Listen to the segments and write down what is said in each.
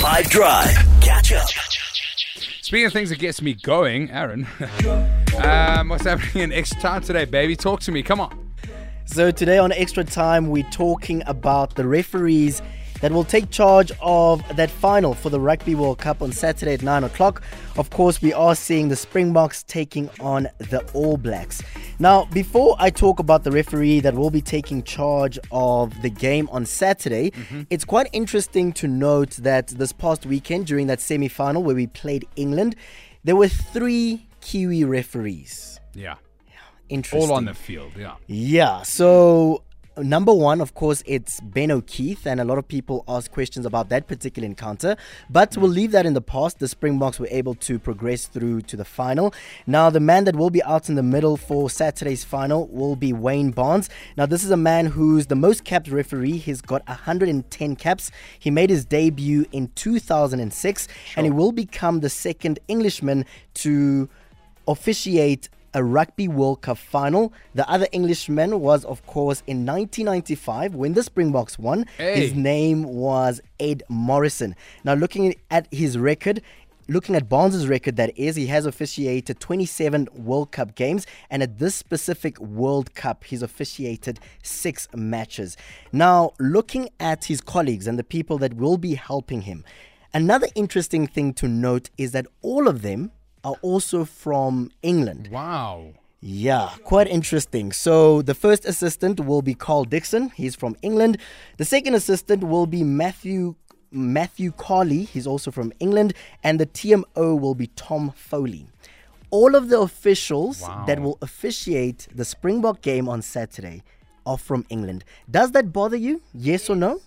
Five Drive. Catch up. Speaking of things that gets me going, Aaron, um, what's happening in extra time today, baby? Talk to me. Come on. So today on Extra Time, we're talking about the referees that will take charge of that final for the Rugby World Cup on Saturday at 9 o'clock. Of course, we are seeing the Springboks taking on the All Blacks. Now, before I talk about the referee that will be taking charge of the game on Saturday, mm-hmm. it's quite interesting to note that this past weekend, during that semi final where we played England, there were three Kiwi referees. Yeah. Interesting. All on the field. Yeah. Yeah. So number one, of course, it's Ben O'Keeffe, and a lot of people ask questions about that particular encounter. But mm. we'll leave that in the past. The Springboks were able to progress through to the final. Now, the man that will be out in the middle for Saturday's final will be Wayne Barnes. Now, this is a man who's the most capped referee. He's got 110 caps. He made his debut in 2006, and he will become the second Englishman to officiate a Rugby World Cup final. The other Englishman was, of course, in 1995 when the Springboks won. Hey. His name was Ed Morrison. Now, looking at his record, looking at Barnes' record, that is, he has officiated 27 World Cup games, and at this specific World Cup, he's officiated six matches. Now, looking at his colleagues and the people that will be helping him, another interesting thing to note is that all of them are also from England. Wow. Yeah, quite interesting. So the first assistant will be Karl Dickson. He's from England. The second assistant will be Matthew Matthew Carley. He's also from England, and the TMO will be Tom Foley. All of the officials Wow. that will officiate the Springbok game on Saturday are from England. Does that bother you? Yes or no?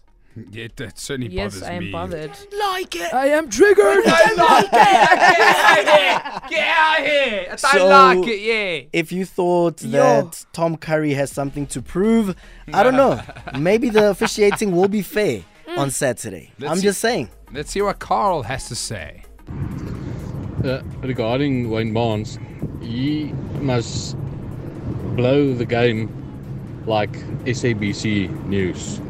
Yeah, it, it certainly Yes, bothers I am me. bothered. Like it. I am triggered. I like it. Get out of here. Get out of here. I So- like it. Yeah. If you thought Yo. that Tom Curry has something to prove, I don't know. Maybe the officiating will be fair on Saturday. Let's I'm see- just saying. Let's see what Carl has to say. Uh, regarding Wayne Barnes, he must blow the game like SABC News,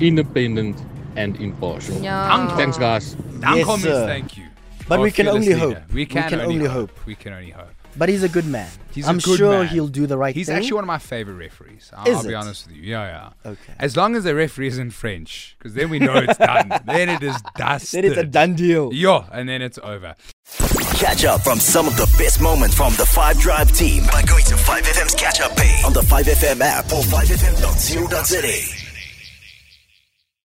independent and impartial. Yeah. Thanks, guys. Yes, thank you. But we can only leader. hope. We can, only hope. We can only hope. But he's a good man. He's a I'm good sure man. he'll do the right He's thing. He's actually one of my favorite referees. I'll, Is I'll be it? honest with you. Yeah, yeah. Okay. As long as the referee is in French, because then we know it's done. then it is dusted. Then it's a done deal. Yeah, and then it's over. Catch up from some of the best moments from the Five Drive team by going to 5FM's catch up page on the 5FM app or 5FM.co.za.